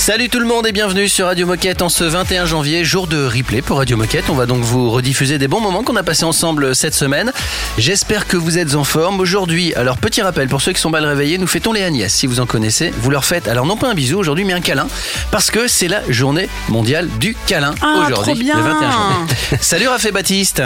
Salut tout le monde et bienvenue sur Radio Moquette en ce 21 janvier, jour de replay pour Radio Moquette. On va donc vous rediffuser des bons moments qu'on a passés ensemble cette semaine. J'espère que vous êtes en forme. Aujourd'hui, alors petit rappel pour ceux qui sont mal réveillés, nous fêtons les Agnès. Si vous en connaissez, vous leur faites alors non pas un bisou aujourd'hui, mais un câlin parce que c'est la journée mondiale du câlin Ah, aujourd'hui, trop bien. le 21 janvier. Salut Raphaël Baptiste.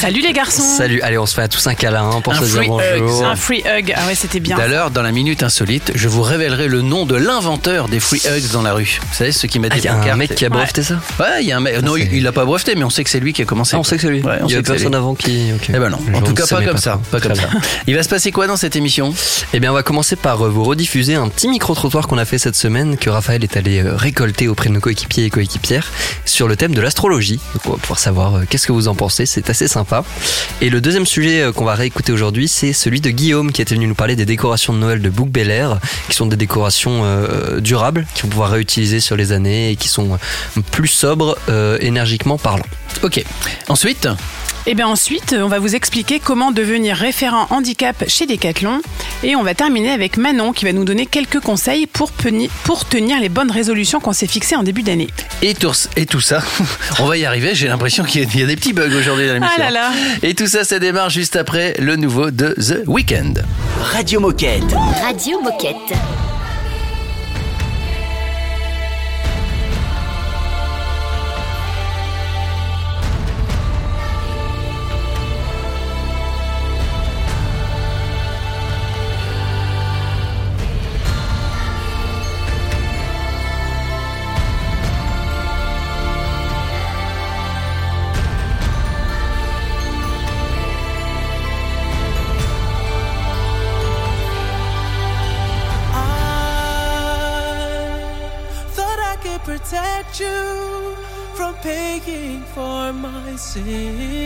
Salut les garçons. Salut, allez, on se fait à tous un câlin hein, pour Un se dire free bonjour. hug. Un free hug. Ah ouais, c'était bien. D'ailleurs, dans la minute insolite, je vous révélerai le nom de l'inventeur des free hugs dans la rue. Vous savez, ceux qui mettent Ah, des il y a un pancartes mec qui a Ouais. breveté ça Ouais, il y a un mec. Non, il l'a pas breveté, mais on sait que c'est lui qui a commencé. Ah, on sait que c'est lui. Ouais, on il y a personne avant qui. Eh ben non, en tout cas pas comme ça, pas comme ça. Il va se passer quoi dans cette émission? Eh bien, on va commencer par euh, vous rediffuser un petit micro-trottoir qu'on a fait cette semaine, que Raphaël est allé euh, récolter auprès de nos coéquipiers et coéquipières, sur le thème de l'astrologie. Donc, on va pouvoir savoir euh, qu'est-ce que vous en pensez, c'est assez sympa. Et le deuxième sujet qu'on va réécouter aujourd'hui, c'est celui de Guillaume, qui était venu nous parler des décorations de Noël de Bouc Bel Air, qui sont des décorations euh, durables, qui vont pouvoir réutiliser sur les années et qui sont plus sobres, euh, énergiquement parlant. Ok. Ensuite, Et bien ensuite, on va vous expliquer comment devenir référent handicap chez Decathlon. Et on va terminer avec Manon qui va nous donner quelques conseils pour, peni- pour tenir les bonnes résolutions qu'on s'est fixées en début d'année. et tout, et tout ça, on va y arriver. J'ai l'impression qu'il y, a- il y a des petits bugs aujourd'hui dans l'émission. Ah là là. Et tout ça, ça démarre juste après le nouveau de The Weeknd. Radio Moquette. Radio Moquette. see.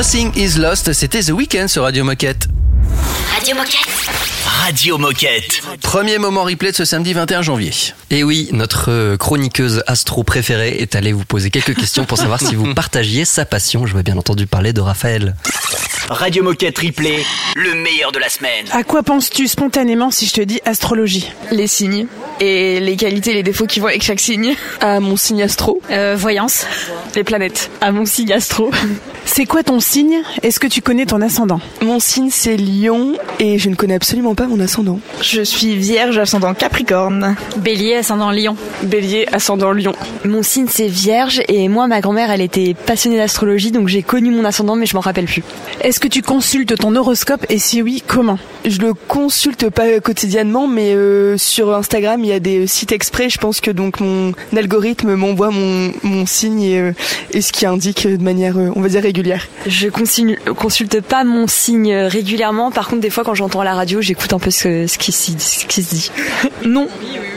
Nothing is lost, c'était The Weeknd sur Radio Moquette. Radio Moquette. Radio Moquette. Premier moment replay de ce samedi 21 janvier. Et oui, notre chroniqueuse astro préférée est allée vous poser quelques questions pour savoir si vous partagiez sa passion. Je vais bien entendu parler de Raphaël. Radio Moquette Replay, le meilleur de la semaine. À quoi penses-tu spontanément si je te dis astrologie? Les signes et les qualités et les défauts qui vont avec chaque signe. À mon signe astro. Euh, voyance. Les planètes. À mon signe astro. C'est quoi ton signe? Est-ce que tu connais ton ascendant? Mon signe c'est Lion et je ne connais absolument pas mon ascendant. Je suis Vierge ascendant Capricorne. Bélier, ascendant Lion. Bélier ascendant Lion. Mon signe c'est Vierge et moi ma grand-mère elle était passionnée d'astrologie donc j'ai connu mon ascendant mais je m'en rappelle plus. Est-ce que tu consultes ton horoscope et si oui, comment? Je le consulte pas euh, quotidiennement mais euh, sur Instagram il y a des euh, sites exprès. Je pense que donc mon algorithme m'envoie mon, mon signe et, euh, et ce qui indique de manière euh, on va dire régulière. Je consigne- consulte pas mon signe régulièrement par contre des fois quand j'entends à la radio j'écoute un peu ce, ce, qui, ce qui se dit. Non,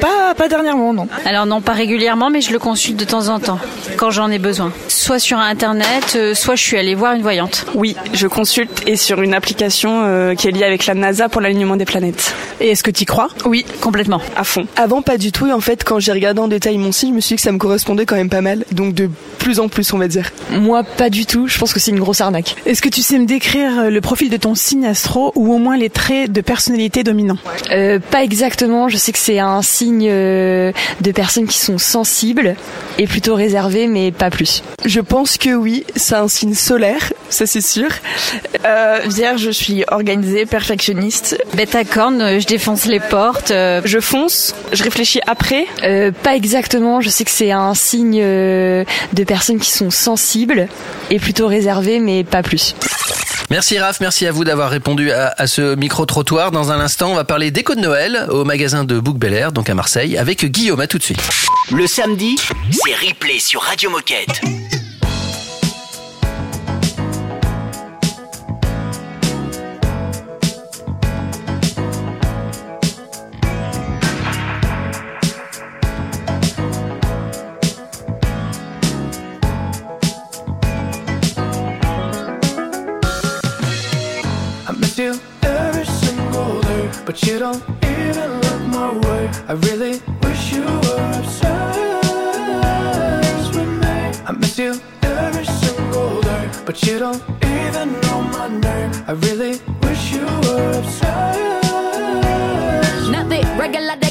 pas pas dernièrement non. Alors non, pas régulièrement, mais je le consulte de temps en temps, quand j'en ai besoin. Soit sur Internet, euh, soit je suis allée voir une voyante. Oui, je consulte et sur une application euh, qui est liée avec la NASA pour l'alignement des planètes. Et est-ce que tu y crois? Oui, Complètement. à fond. Avant, pas du tout. Et en fait, quand j'ai regardé en détail mon signe, je me suis dit que ça me correspondait quand même pas mal. Donc de plus en plus, on va dire. Moi pas du tout, je pense que c'est une grosse arnaque. Est-ce que tu sais me décrire euh, le profil de ton signe astro ou au moins les traits de personnalité dominants? Euh, pas exactement, je sais que c'est un signe euh, de personnes qui sont sensibles et plutôt réservées mais pas plus. Je pense que oui, c'est un signe solaire, ça c'est sûr. Euh, vierge, je suis organisée, perfectionniste. Bêta corne, euh, je défonce les portes. euh, Je fonce, je réfléchis après. Euh, pas exactement, je sais que c'est un signe euh, de personnes qui sont sensibles et plutôt réservées mais pas plus. Merci Raph, merci à vous d'avoir répondu à, ce micro-trottoir. Dans un instant, on va parler déco de Noël au magasin de Book Bel Air, donc à Marseille, avec Guillaume. À tout de suite. Le samedi, c'est replay sur Radio Moquette. You don't even look my way. I really wish you were obsessed with me. I miss you every single day, but you don't even know my name. I really wish you were obsessed. Not the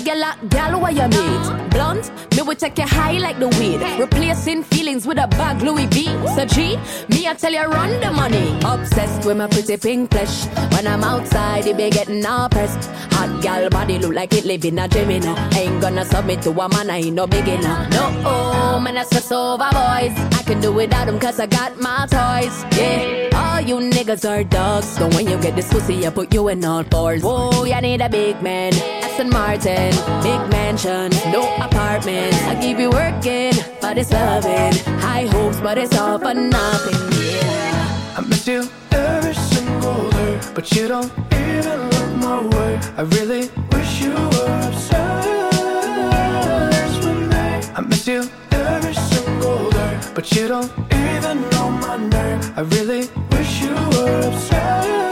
regular, uh, regular gal where you meet. Blunt, me will take you high like the weed. Replacing feelings with a bag Louis V. So G, me I tell you run the money. Obsessed with my pretty pink flesh. When I'm outside, it be getting all pressed. Hot gal body look like it live in a you know. Ain't gonna submit to a man, I ain't no beginner. No, oh, man, I stress over boys. I can do without them cause I got my toys. Yeah, all you niggas are dogs. So when you get this pussy, I put you in all fours. Whoa, you need a big man. Aston Martin, big mansion, no apartment. I keep you working, but it's loving. High hopes, but it's all for nothing. Yeah. I miss you every single day, but you don't even look my way. I really wish you were obsessed with me. I miss you every single day, but you don't even know my name. I really wish you were obsessed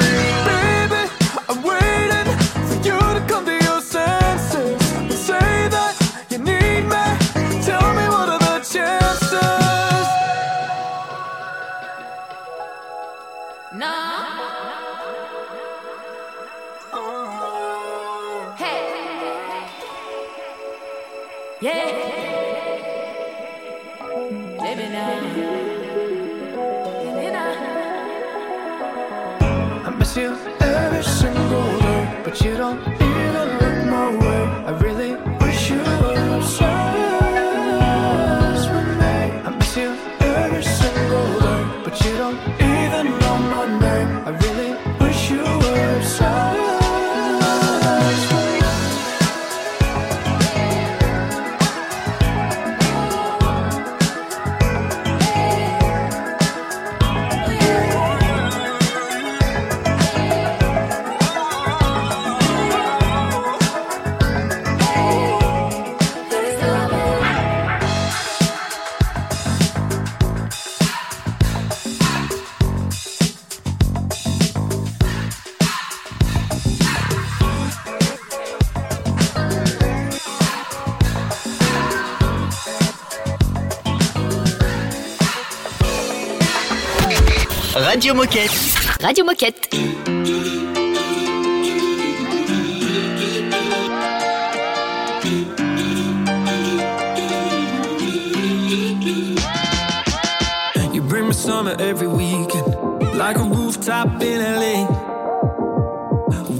Radio Moquette. Radio Moquette. You bring me summer every weekend, like a rooftop in LA.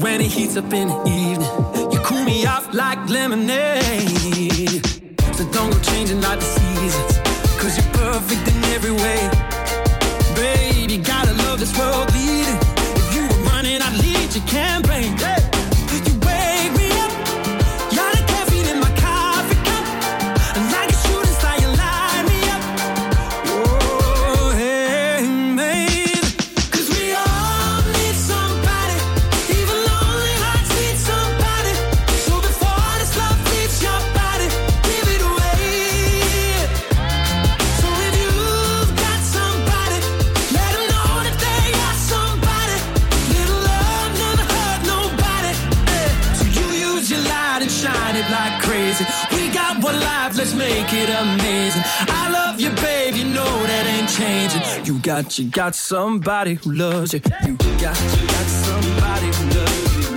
When it heats up in the evening, you cool me off like lemonade. Got, you got somebody who loves you. You got, you got somebody who loves you.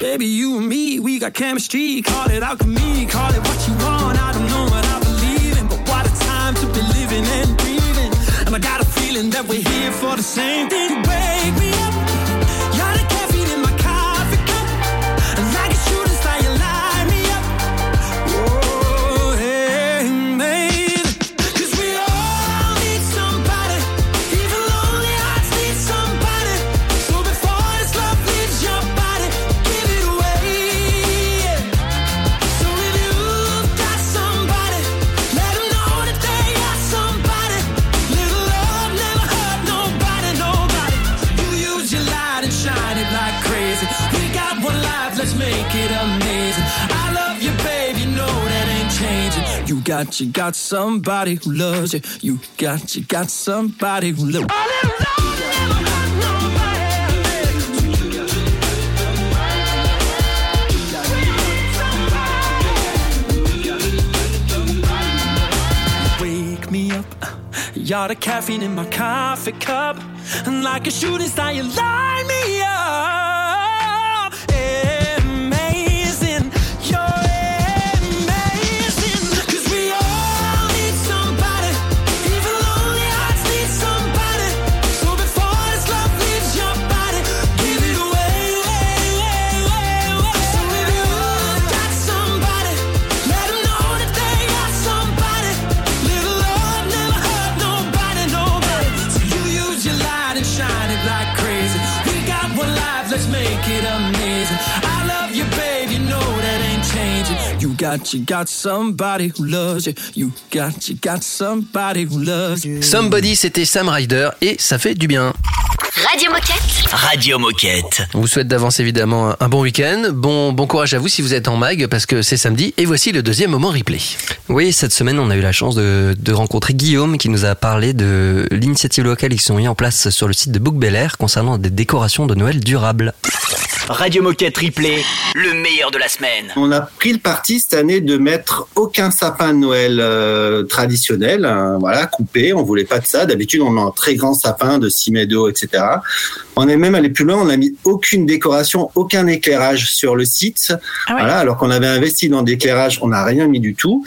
Baby, you and me, we got chemistry. Call it alchemy, call it what you want. I don't know what I believe in, but what a time to be living and breathing. And I got a feeling that we're here for the same thing. Got, you got somebody who loves you. You got, you got somebody who loves you. Wake me up. You're the caffeine in my coffee cup. And like a shooting star, you light got, you got somebody who loves you. You got, you got somebody who loves you. Somebody, c'était Sam Ryder et ça fait du bien. Radio Moquette. Radio Moquette. On vous souhaite d'avance évidemment un bon week-end. Bon, bon courage à vous si vous êtes en mag parce que c'est samedi. Et voici le deuxième moment replay. Oui, cette semaine, on a eu la chance de, de rencontrer Guillaume qui nous a parlé de l'initiative locale qui sont mis en place sur le site de Book Bel Air concernant des décorations de Noël durables. Radio Moquette Replay, le meilleur de la semaine. On a pris le parti cette année de mettre aucun sapin de Noël euh, traditionnel, hein, voilà, coupé. On voulait pas de ça. D'habitude, on met un très grand sapin de 6 mètres de haut, On est même allé plus loin. On a mis aucune décoration, aucun éclairage sur le site. Voilà, alors qu'on avait investi dans l'éclairage, on n'a rien mis du tout.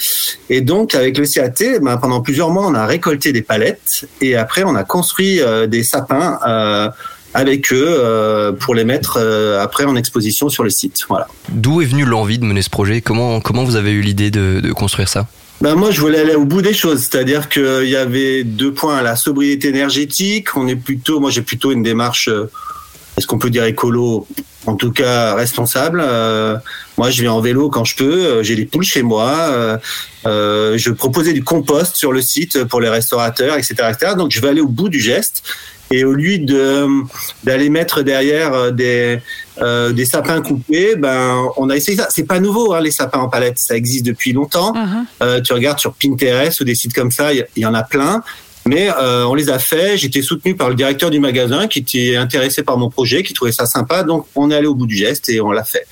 Et donc, avec le CAT, ben, pendant plusieurs mois, on a récolté des palettes et après, on a construit euh, des sapins. euh, avec eux euh, pour les mettre euh, après en exposition sur le site. Voilà. D'où est venue l'envie de mener ce projet? Comment, comment vous avez eu l'idée de, de construire ça? Ben moi, je voulais aller au bout des choses, c'est-à-dire qu'il y avait deux points la sobriété énergétique. On est plutôt, moi, j'ai plutôt une démarche, euh, est-ce qu'on peut dire écolo, en tout cas responsable. Euh, moi, je vais en vélo quand je peux. euh, J'ai des poules chez moi. euh, euh, je proposais du compost sur le site pour les restaurateurs, etc., etc. Donc, je vais aller au bout du geste. Et au lieu de d'aller mettre derrière euh, des euh, des sapins coupés, ben on a essayé ça. C'est pas nouveau, hein, les sapins en palette, ça existe depuis longtemps. Euh, tu regardes sur Pinterest ou des sites comme ça, il y- en a plein. Mais euh, on les a fait. J'étais soutenu par le directeur du magasin qui était intéressé par mon projet, qui trouvait ça sympa. Donc on est allé au bout du geste et on l'a fait.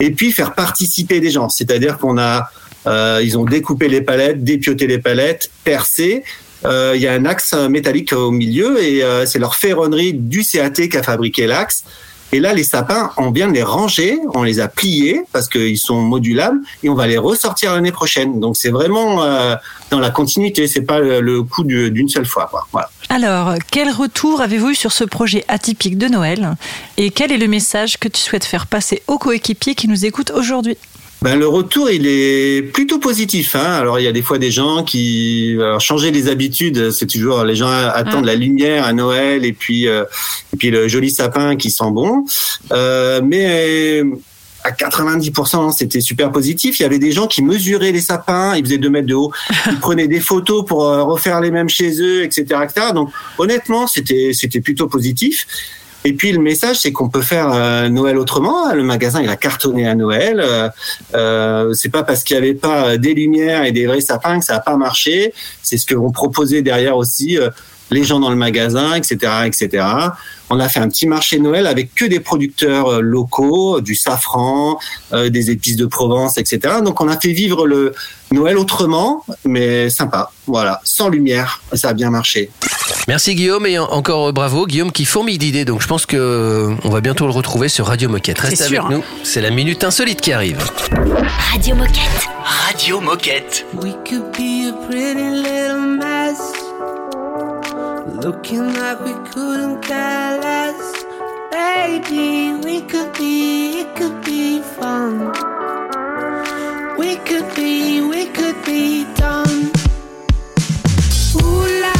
Et puis faire participer des gens, c'est-à-dire qu'on a, euh, ils ont découpé les palettes, dépioté les palettes, percé. Euh, Il y a un axe métallique au milieu et euh, c'est leur ferronnerie du CAT qui a fabriqué l'axe. Et là, les sapins, on vient de les ranger, on les a pliés parce qu'ils sont modulables et on va les ressortir l'année prochaine. Donc c'est vraiment euh, dans la continuité, c'est pas le, coup du- d'une seule fois. Alors, quel retour avez-vous eu sur ce projet atypique de Noël? Et quel est le message que tu souhaites faire passer aux coéquipiers qui nous écoutent aujourd'hui? Ben, le retour, il est plutôt positif. Hein. Alors, il y a des fois des gens qui alors, changer les habitudes. C'est toujours les gens attendent Mm. la lumière à Noël et puis euh, et puis le joli sapin qui sent bon. Euh, mais à 90%, c'était super positif. Il y avait des gens qui mesuraient les sapins, ils faisaient 2 mètres de haut, ils prenaient des photos pour euh, refaire les mêmes chez eux, etc., etc. Donc, honnêtement, c'était c'était plutôt positif. Et puis le message, c'est qu'on peut faire euh, Noël autrement. Le magasin, il a cartonné à Noël. Euh, euh, c'est pas parce qu'il y avait pas des lumières et des vrais sapins que ça a pas marché. C'est ce que vont proposer derrière aussi euh, les gens dans le magasin, etc., etc. On a fait un petit marché Noël avec que des producteurs euh, locaux, du safran, euh, des épices de Provence, etc. Donc on a fait vivre le Noël autrement, mais sympa. Voilà, sans lumière, ça a bien marché. Merci Guillaume et en- encore euh, bravo Guillaume qui fourmille d'idées donc je pense que euh, on va bientôt le retrouver sur Radio Moquette. Restez C'est avec sûr. nous, c'est la minute insolite qui arrive. Radio Moquette. Radio Moquette. We could be a pretty little mess. Looking like we couldn't care less. Baby, we could be, it could be fun. We could be, we could be done. Ooh la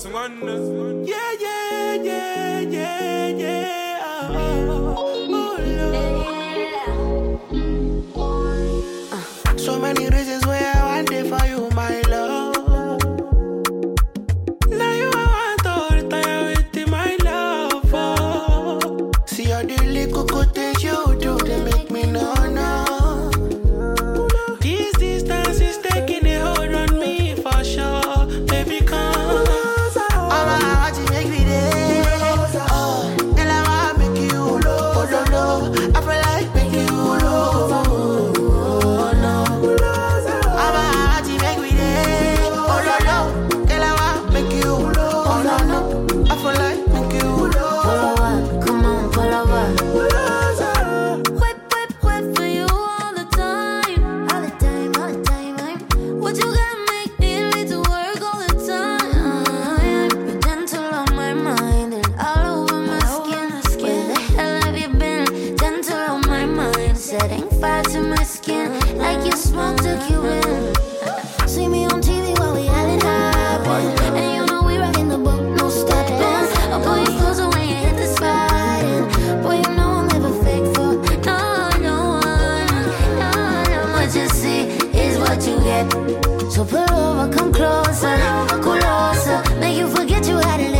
It. So pull over, come closer, closer. Make you forget you had an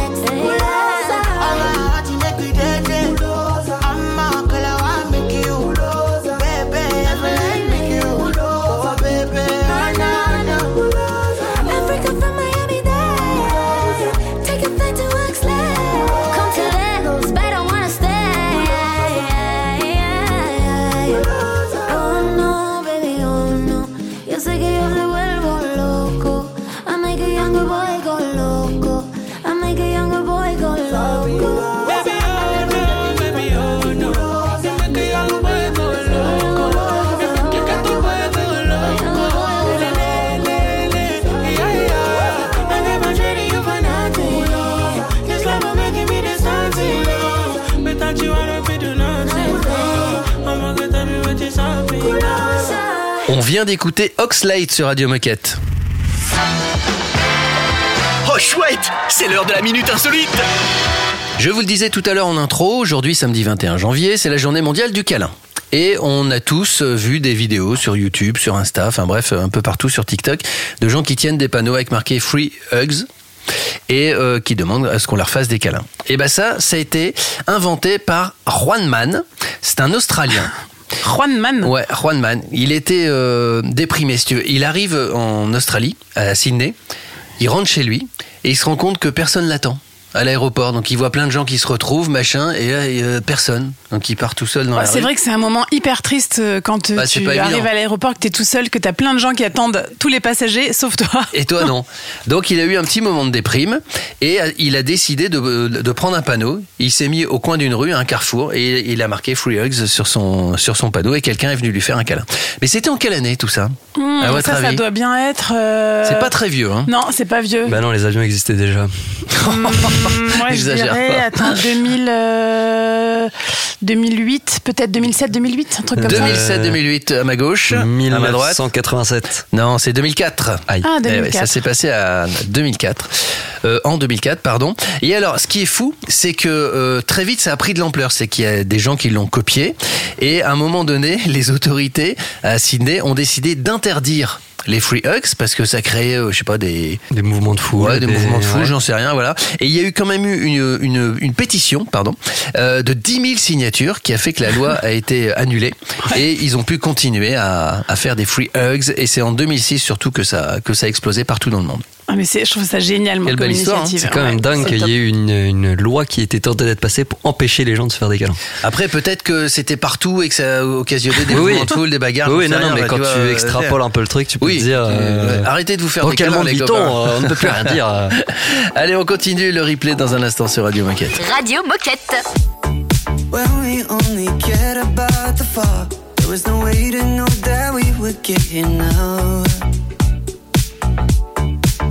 vient d'écouter Oxlade sur Radio Moquette. Oh chouette, c'est l'heure de la minute insolite. Je vous le disais tout à l'heure en intro, aujourd'hui samedi 21 janvier, c'est la journée mondiale du câlin. Et on a tous euh, vu des vidéos sur YouTube, sur Insta, enfin bref, un peu partout sur TikTok, de gens qui tiennent des panneaux avec marqué Free Hugs et euh, qui demandent à ce qu'on leur fasse des câlins. Et ben ça, ça a été inventé par Juan Man. C'est un Australien. Juan Man Ouais, Juan Man. Il était euh, déprimé, si. Il arrive en Australie, à Sydney. Il rentre chez lui et il se rend compte que personne l'attend à l'aéroport. Donc il voit plein de gens qui se retrouvent, machin, et là, il y a personne. Donc il part tout seul dans Ouais, la c'est vrai que c'est un moment hyper triste euh, quand euh, Bah, tu arrives évident. à l'aéroport, que tu es tout seul, que tu as plein de gens qui attendent tous les passagers, sauf toi. Et toi non. Donc il a eu un petit moment de déprime et euh, il a décidé de, de prendre un panneau. Il s'est mis au coin d'une rue, à un carrefour, et il a marqué Free Hugs sur son, sur son panneau et quelqu'un est venu lui faire un câlin. Mais c'était en quelle année tout ça? À votre ça, doit bien être. euh, C'est pas très vieux, hein Non, c'est pas vieux. Bah non, les avions existaient déjà. Moi, je Exagère dirais, pas. attends, 2000, euh, 2008, peut-être 2007, 2008, un truc comme ça. 2007-2008 à ma gauche, à ma droite. 1987. Non, c'est 2004. Aïe. Ah, Eh ouais, 2004. ça s'est passé à 2004. Euh, en 2004, pardon. Et alors, ce qui est fou, c'est que euh, très vite, ça a pris de l'ampleur. C'est qu'il y a des gens qui l'ont copié. Et à un moment donné, les autorités à Sydney ont décidé d'interdire les free hugs parce que ça créait, euh, je sais pas, des Des mouvements de foule. Ouais, des, mouvements de foule, ouais. j'en sais rien, voilà. Et il y a eu quand même eu une, une, une pétition, pardon, euh, de 10 000 signatures qui a fait que la loi a été annulée et ils ont pu continuer à, à faire des free hugs et c'est en 2006 surtout que ça, que ça a explosé partout dans le monde. Ah, mais c'est- je trouve ça génial, Quelle belle histoire, hein. C'est quand même Ouais, dingue qu'il y ait eu une, une loi qui était tentée d'être passée pour empêcher les gens de se faire des câlins. Après, peut-être que c'était partout et que ça occasionnait des Oui, oui. mouvements de foule, des bagarres. Oui, non, non, rien, mais quand tu euh, extrapoles un peu le truc, tu peux Oui, te dire. euh, euh, arrêtez de vous faire dans des quel câlins, monde les vit-on copains. Euh, On ne peut plus rien dire. Allez, on continue le replay dans un instant sur Radio Moquette. Radio Moquette. When we only cared about the fall, there was no way to know that we would get here now.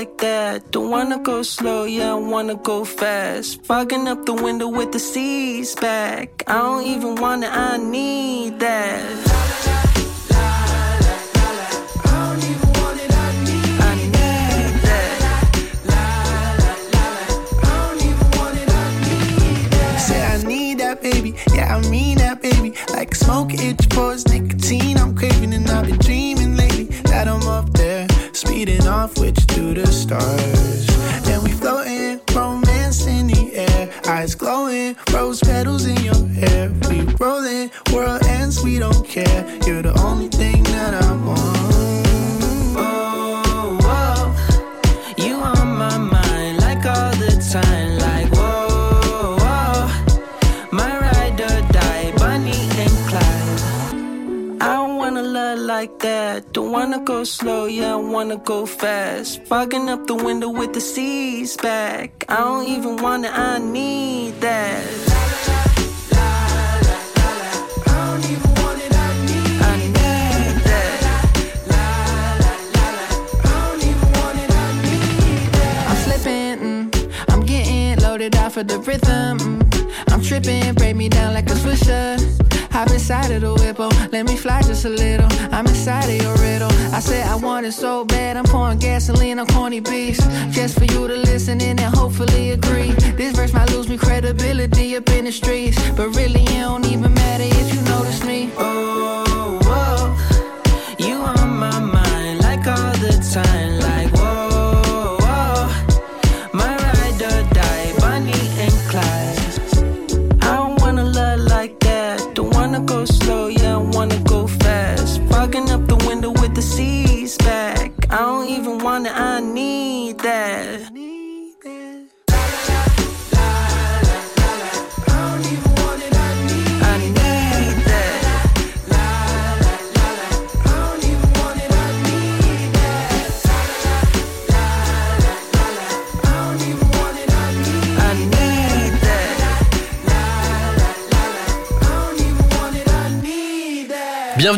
like that. Don't wanna go slow, yeah, I wanna go fast. Fogging up the window with the seas back. I don't even wanna, I need that. I don't even want it. I need that. I don't even want it on me. Say I need that baby, yeah I mean that baby. Like smoke itch pours nicotine, I'm craving and I've been dreaming lately that I'm up there, speeding off with you through the stars. And we floating, romance in the air, eyes glowing, rose petals in your hair. We rolling, world ends, we don't care. You're the only thing that I wanna go slow, yeah, I wanna go fast. Fogging up the window with the seas back. I don't even wanna, I need that. I don't even want it. I need that. I'm slipping, mm, I'm getting loaded off of the rhythm. Tripping, break me down like a swisher. Hop inside of the whip, oh, let me fly just a little. I'm inside of your riddle. I said I want it so bad, I'm pouring gasoline on corny beats. Just for you to listen in and hopefully agree. This verse might lose me credibility up in the streets. But really, it don't even matter if you notice me. Oh, whoa.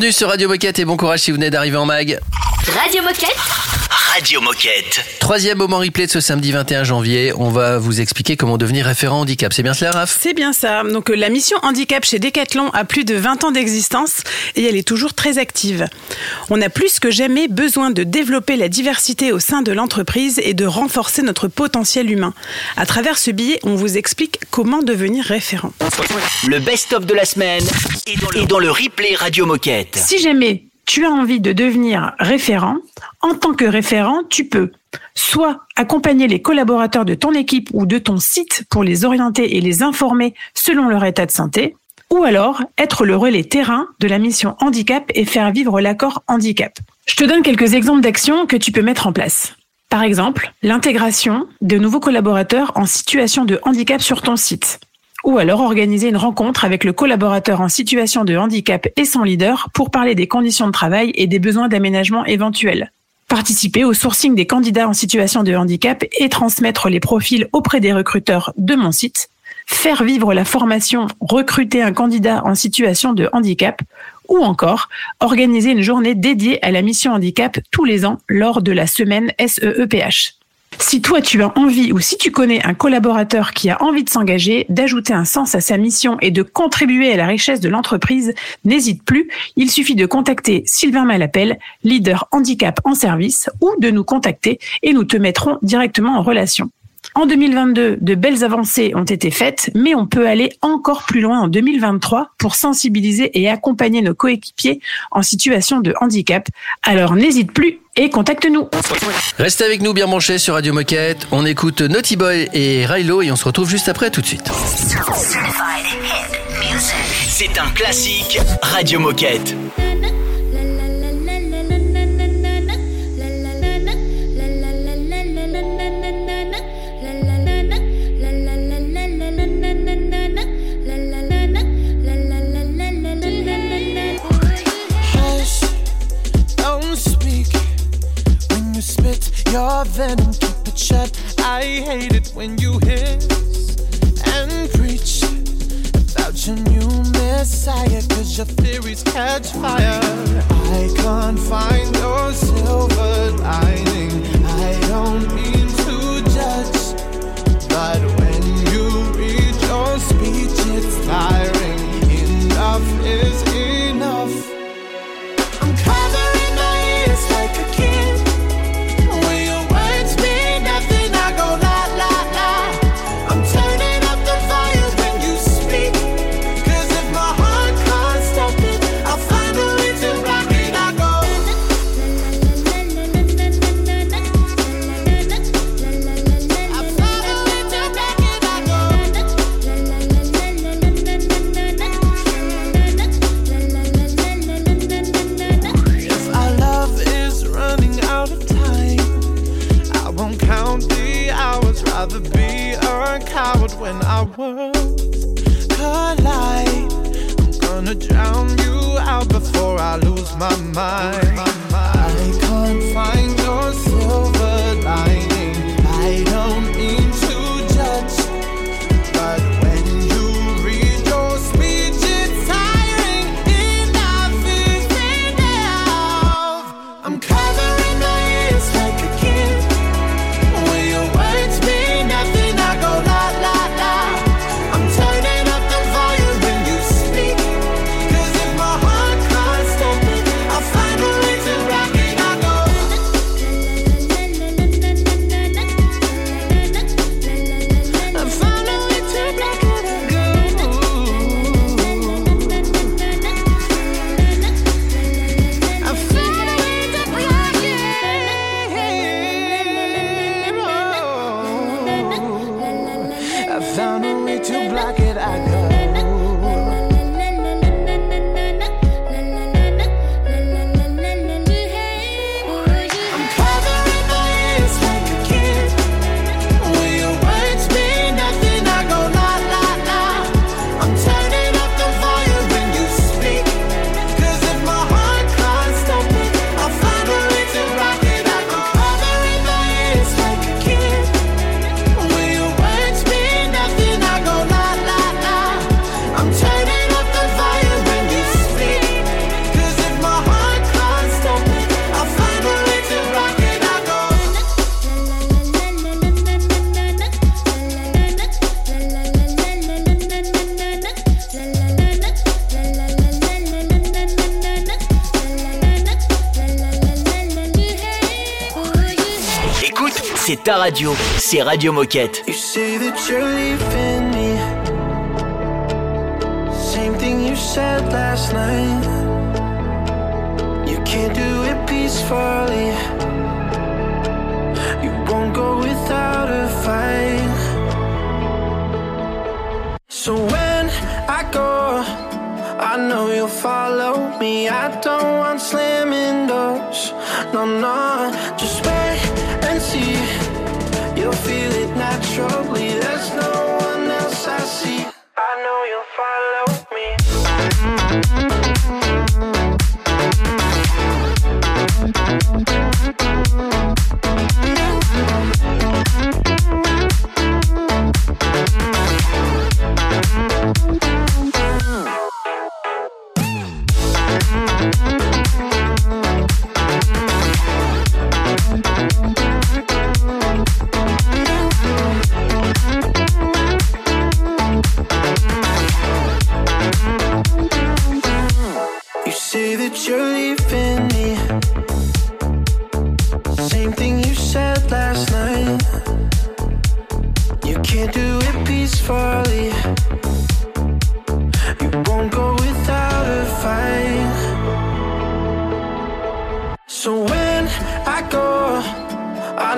Bienvenue sur Radio Moquette et bon courage si vous venez d'arriver en mag. Radio Moquette. Radio Moquette. Troisième moment replay de ce samedi 21 janvier. On va vous expliquer comment devenir référent handicap. C'est bien cela, Raph? C'est bien ça. Donc euh, la mission handicap chez Decathlon a plus de 20 ans d'existence et elle est toujours très active. On a plus que jamais besoin de développer la diversité au sein de l'entreprise et de renforcer notre potentiel humain. À travers ce billet, on vous explique comment devenir référent. Le best-of de la semaine est dans le, est dans le replay Radio Moquette. Si jamais tu as envie de devenir référent, en tant que référent, tu peux soit accompagner les collaborateurs de ton équipe ou de ton site pour les orienter et les informer selon leur état de santé, ou alors être le relais terrain de la mission handicap et faire vivre l'accord handicap. Je te donne quelques exemples d'actions que tu peux mettre en place. Par exemple, l'intégration de nouveaux collaborateurs en situation de handicap sur ton site. Ou alors organiser une rencontre avec le collaborateur en situation de handicap et son leader pour parler des conditions de travail et des besoins d'aménagement éventuels. Participer au sourcing des candidats en situation de handicap et transmettre les profils auprès des recruteurs de mon site. Faire vivre la formation Recruter un candidat en situation de handicap ou encore organiser une journée dédiée à la mission handicap tous les ans lors de la semaine SEEPH. Si toi tu as envie ou si tu connais un collaborateur qui a envie de s'engager, d'ajouter un sens à sa mission et de contribuer à la richesse de l'entreprise, n'hésite plus, il suffit de contacter Sylvain Malapel, leader handicap en service, ou de nous contacter et nous te mettrons directement en relation. En 2022, de belles avancées ont été faites, mais on peut aller encore plus loin en 2023 pour sensibiliser et accompagner nos coéquipiers en situation de handicap. Alors n'hésite plus et contacte-nous. Restez avec nous bien branchés sur Radio Moquette. On écoute Naughty Boy et Rilo et on se retrouve juste après tout de suite. C'est un classique Radio Moquette. Your venom. Keep it shut. I hate it when you hiss and preach about your new messiah. Cause your theories catch fire. I can't find your silver lining. I don't mean to judge, but when you read your speech, it's tiring. Enough is ta radio, c'est Radio Moquette. You say that you're leaving me. Same thing you said last night. You can't do it peacefully. You won't go without a fight. So when I go, I know you'll follow me. I don't want slamming doors. No, no,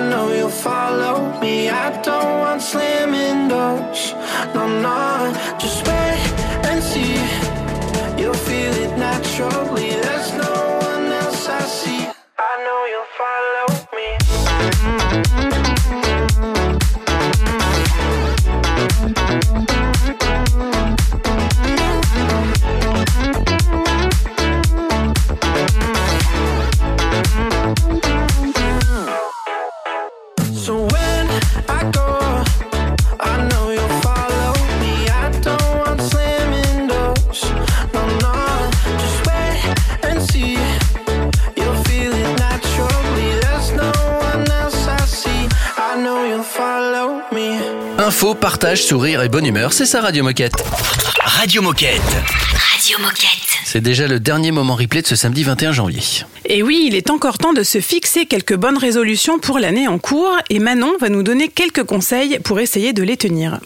know you'll follow me. I don't want slamming doors. No, no, just wait partage, sourire et bonne humeur, c'est ça Radio Moquette. Radio Moquette. Radio Moquette. C'est déjà le dernier moment replay de ce samedi 21 janvier. Et oui, il est encore temps de se fixer quelques bonnes résolutions pour l'année en cours et Manon va nous donner quelques conseils pour essayer de les tenir.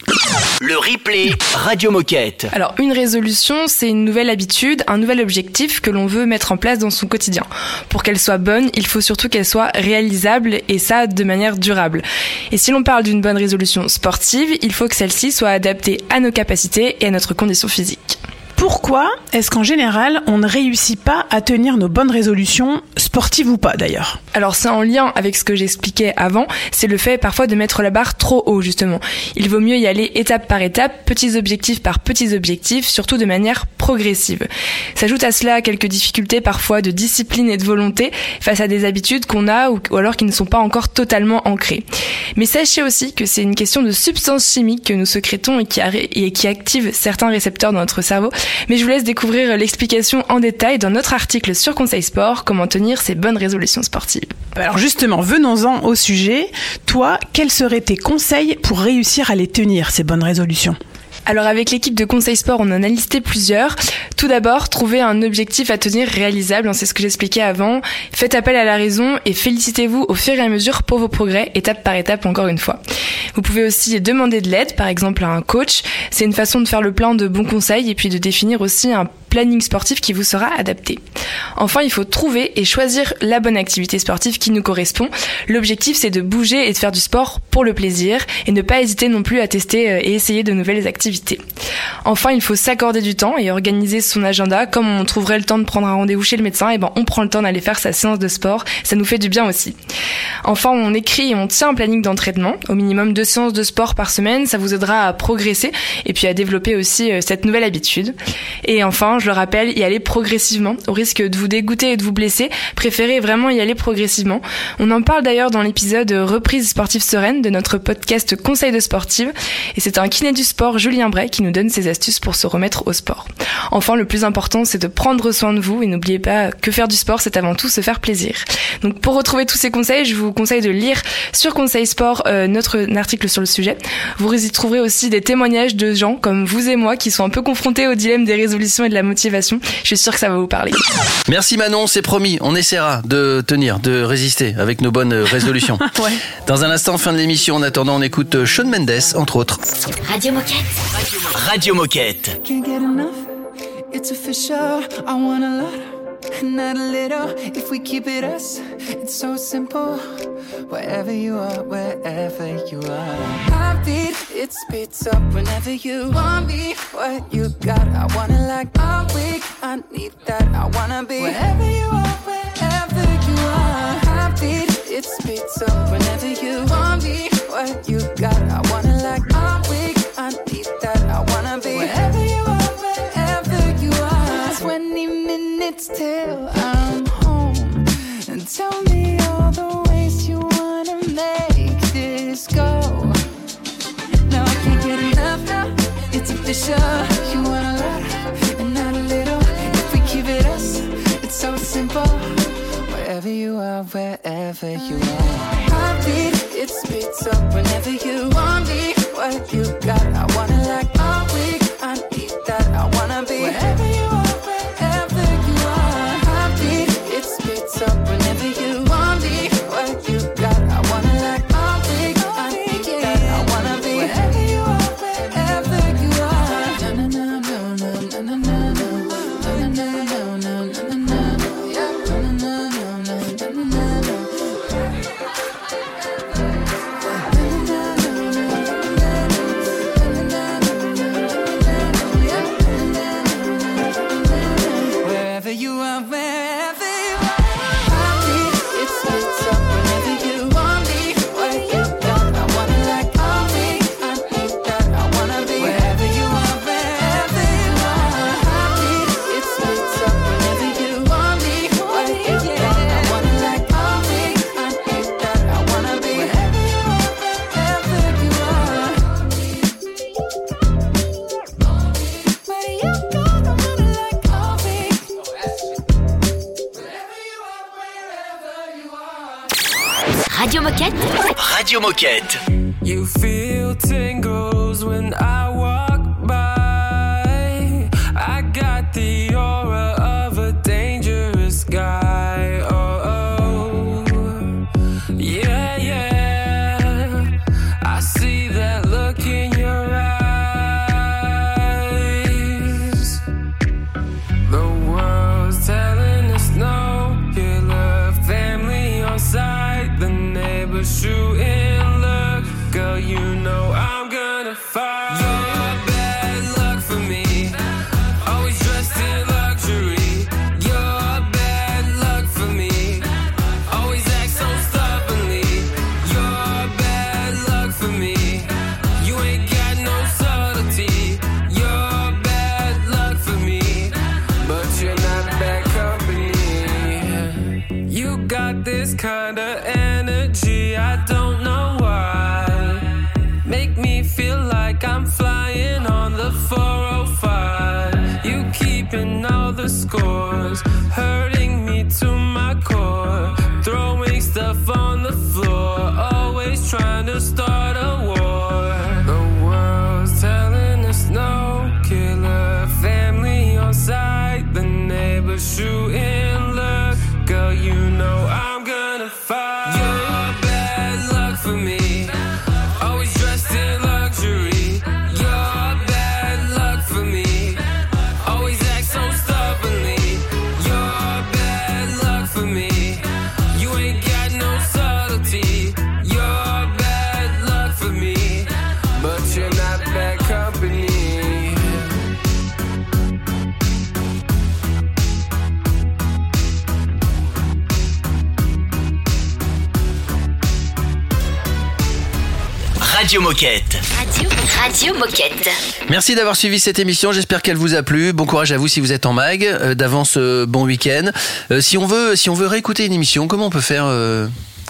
Le replay Radio Moquette. Alors, une résolution, c'est une nouvelle habitude, un nouvel objectif que l'on veut mettre en place dans son quotidien. Pour qu'elle soit bonne, il faut surtout qu'elle soit réalisable et ça de manière durable. Et si l'on parle d'une bonne résolution sportive, il faut que celle-ci soit adaptée à nos capacités et à notre condition physique. Pourquoi est-ce qu'en général, on ne réussit pas à tenir nos bonnes résolutions, sportives ou pas d'ailleurs? Alors c'est en lien avec ce que j'expliquais avant, c'est le fait parfois de mettre la barre trop haut justement. Il vaut mieux y aller étape par étape, petits objectifs par petits objectifs, surtout de manière progressive. S'ajoute à cela quelques difficultés parfois de discipline et de volonté face à des habitudes qu'on a ou, alors qui ne sont pas encore totalement ancrées. Mais sachez aussi que c'est une question de substances chimiques que nous sécrétons et qui, et qui activent certains récepteurs dans notre cerveau. Mais je vous laisse découvrir l'explication en détail dans notre article sur Conseil Sport, comment tenir ces bonnes résolutions sportives. Alors justement, venons-en au sujet. Toi, quels seraient tes conseils pour réussir à les tenir, ces bonnes résolutions? Alors avec l'équipe de Conseil Sport, on en a listé plusieurs. Tout d'abord, trouver un objectif à tenir réalisable, hein, c'est ce que j'expliquais avant. Faites appel à la raison et félicitez-vous au fur et à mesure pour vos progrès, étape par étape encore une fois. Vous pouvez aussi demander de l'aide, par exemple à un coach. C'est une façon de faire le plein de bons conseils et puis de définir aussi un planning sportif qui vous sera adapté. Enfin, il faut trouver et choisir la bonne activité sportive qui nous correspond. L'objectif, c'est de bouger et de faire du sport pour le plaisir et ne pas hésiter non plus à tester euh, et essayer de nouvelles activités. Enfin, il faut s'accorder du temps et organiser son agenda. Comme on trouverait le temps de prendre un rendez-vous chez le médecin, et ben on prend le temps d'aller faire sa séance de sport. Ça nous fait du bien aussi. Enfin, on écrit et on tient un planning d'entraînement. Au minimum deux séances de sport par semaine. Ça vous aidera à progresser et puis à développer aussi euh, cette nouvelle habitude. Et enfin, je le rappelle, y aller progressivement. Au risque de vous dégoûter et de vous blesser, préférez vraiment y aller progressivement. On en parle d'ailleurs dans l'épisode Reprise sportive sereine de notre podcast Conseil de sportive. Et c'est un kiné du sport, Julien Bray, qui nous donne ses astuces pour se remettre au sport. Enfin, le plus important, c'est de prendre soin de vous et n'oubliez pas que faire du sport, c'est avant tout se faire plaisir. Donc, pour retrouver tous ces conseils, je vous conseille de lire sur Conseil Sport euh, notre article sur le sujet. Vous y trouverez aussi des témoignages de gens comme vous et moi qui sont un peu confrontés au dilemme des résolutions et de la motivation. Je suis sûre que ça va vous parler. Merci Manon, c'est promis, on essaiera de tenir, de résister avec nos bonnes résolutions. Ouais. Dans un instant, fin de l'émission, en attendant, on écoute Sean Mendes, entre autres. Radio Moquette. Radio Moquette. Can't get enough. It's official. I want a lot, not a little. If we keep it us, it's so simple. Wherever you are, wherever you are. Heartbeat, it speeds up whenever you want me. What you got, I wanna like all week. I need that, I wanna be wherever you are, wherever you are. Heartbeat, it speeds up whenever you want me. What you got, I wanna like minutes till I'm home. And tell me all the ways you wanna make this go. Now I can't get enough now. It's official. You want a lot and not a little. If we keep it us, it's so simple. Wherever you are, wherever you are. Heartbeat, it speeds up whenever you want me. What you got, I wanna Moquette. Radio Moquette. You feel tingles when I Radio Moquette. Merci d'avoir suivi cette émission. J'espère qu'elle vous a plu. Bon courage à vous si vous êtes en mag. Euh, d'avance, euh, bon week-end. Euh, si on veut, si on veut réécouter une émission, comment on peut faire,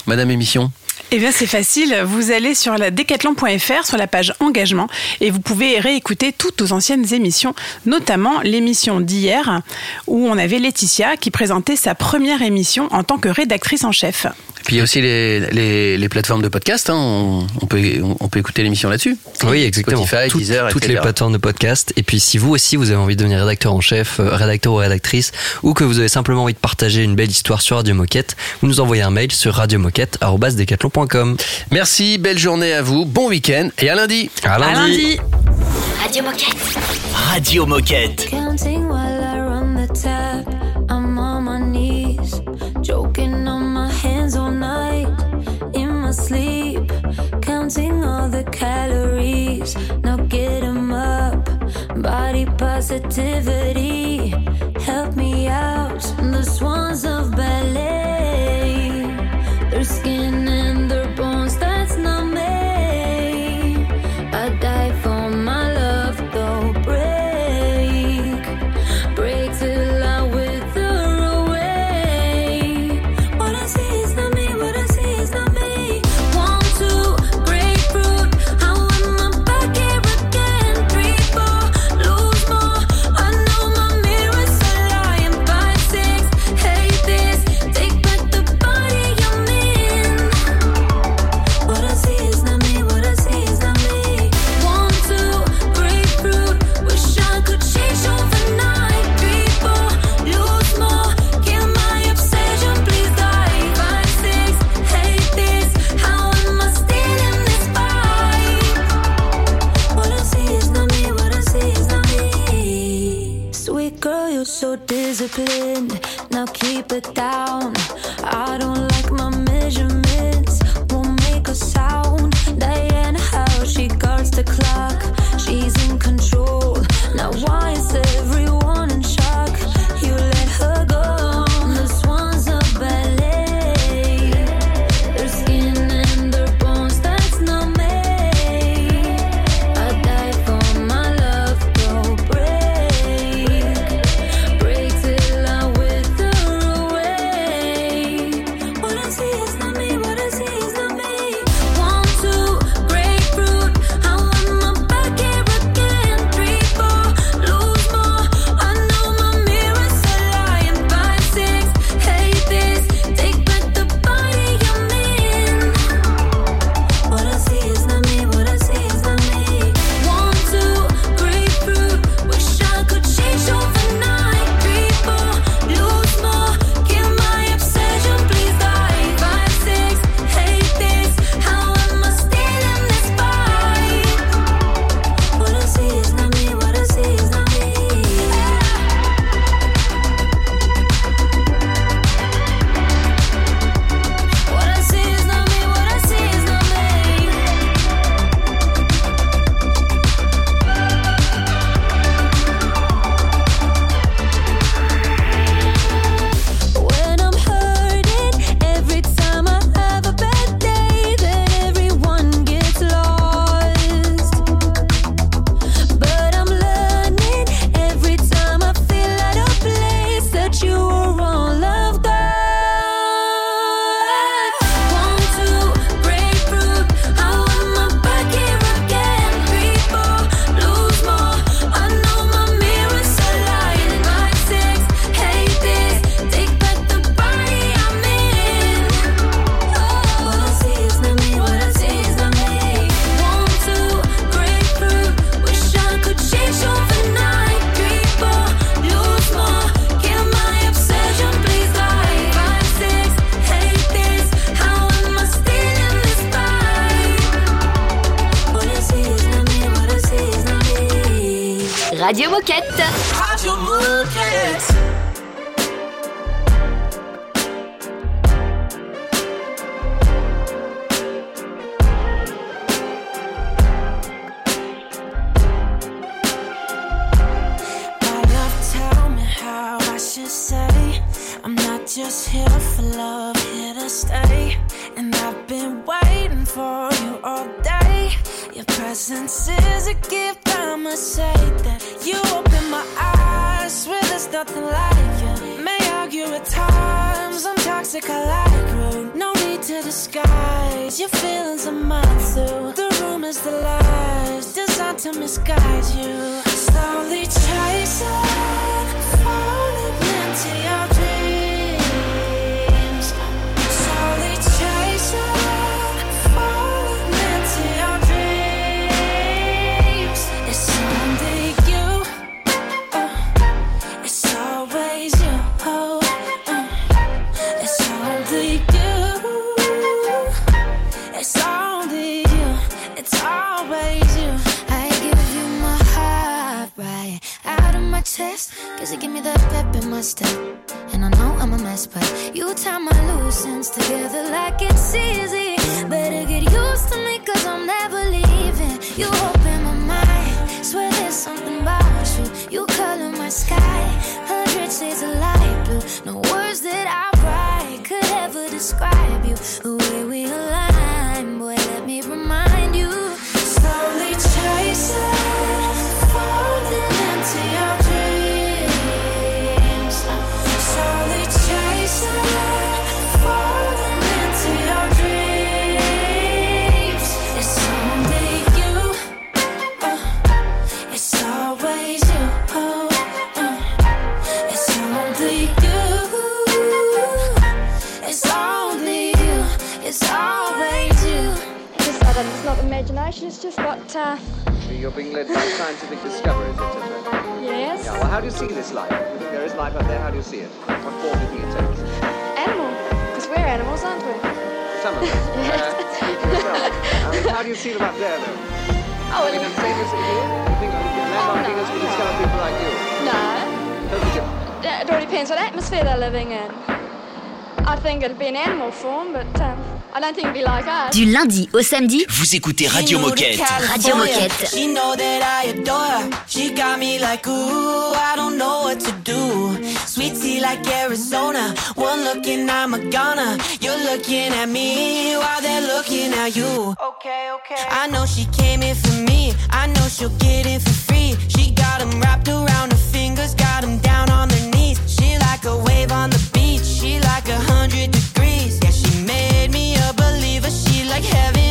Madame Émission? Eh bien, c'est facile. Vous allez sur la decathlon.fr, sur la page engagement, et vous pouvez réécouter toutes nos anciennes émissions, notamment l'émission d'hier, où on avait Laetitia qui présentait sa première émission en tant que rédactrice en chef. Puis il y a aussi les, les, les plateformes de podcast. Hein. On, peut, on peut écouter l'émission là-dessus. Oui, exactement. Spotify, Tout, Deezer, toutes les plateformes de podcast. Et puis si vous aussi, vous avez envie de devenir rédacteur en chef, euh, rédacteur ou rédactrice, ou que vous avez simplement envie de partager une belle histoire sur Radio Moquette, vous nous envoyez un mail sur radiomoquette.com. Merci, belle journée à vous, bon week-end et. À lundi. À lundi. Radio Moquette. Radio Moquette. body positivity. Help me out. The swans Um, du lundi au samedi, vous écoutez Radio Moquette. Radio Moquette. She know that I adore her. She got me like ooh, I don't know what to do. Sweet tea like Arizona. One looking, I'm a goner. You're looking at me while they're looking at you. Okay, okay. I know she came in for me. I know she'll get it for free. She got him wrapped around. like heaven.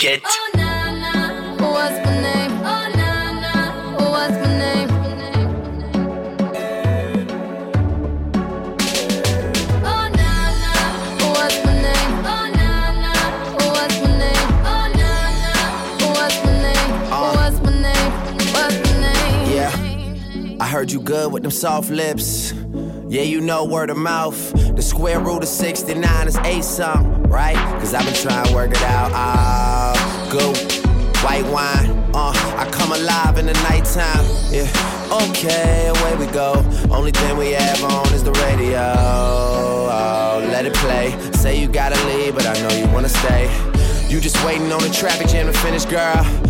get. Oh. What's my name? Oh. What's my name? I heard you good with them soft lips. Yeah, you know word of mouth. The square root of 69 is A something right? Cause I've been trying to work it out. Oh, I'll go white wine. Uh, I come alive in the nighttime. Yeah, okay, away we go. Only thing we have on is the radio. Oh, let it play. Say you gotta leave, but I know you wanna stay. You just waiting on the traffic jam to finish, girl.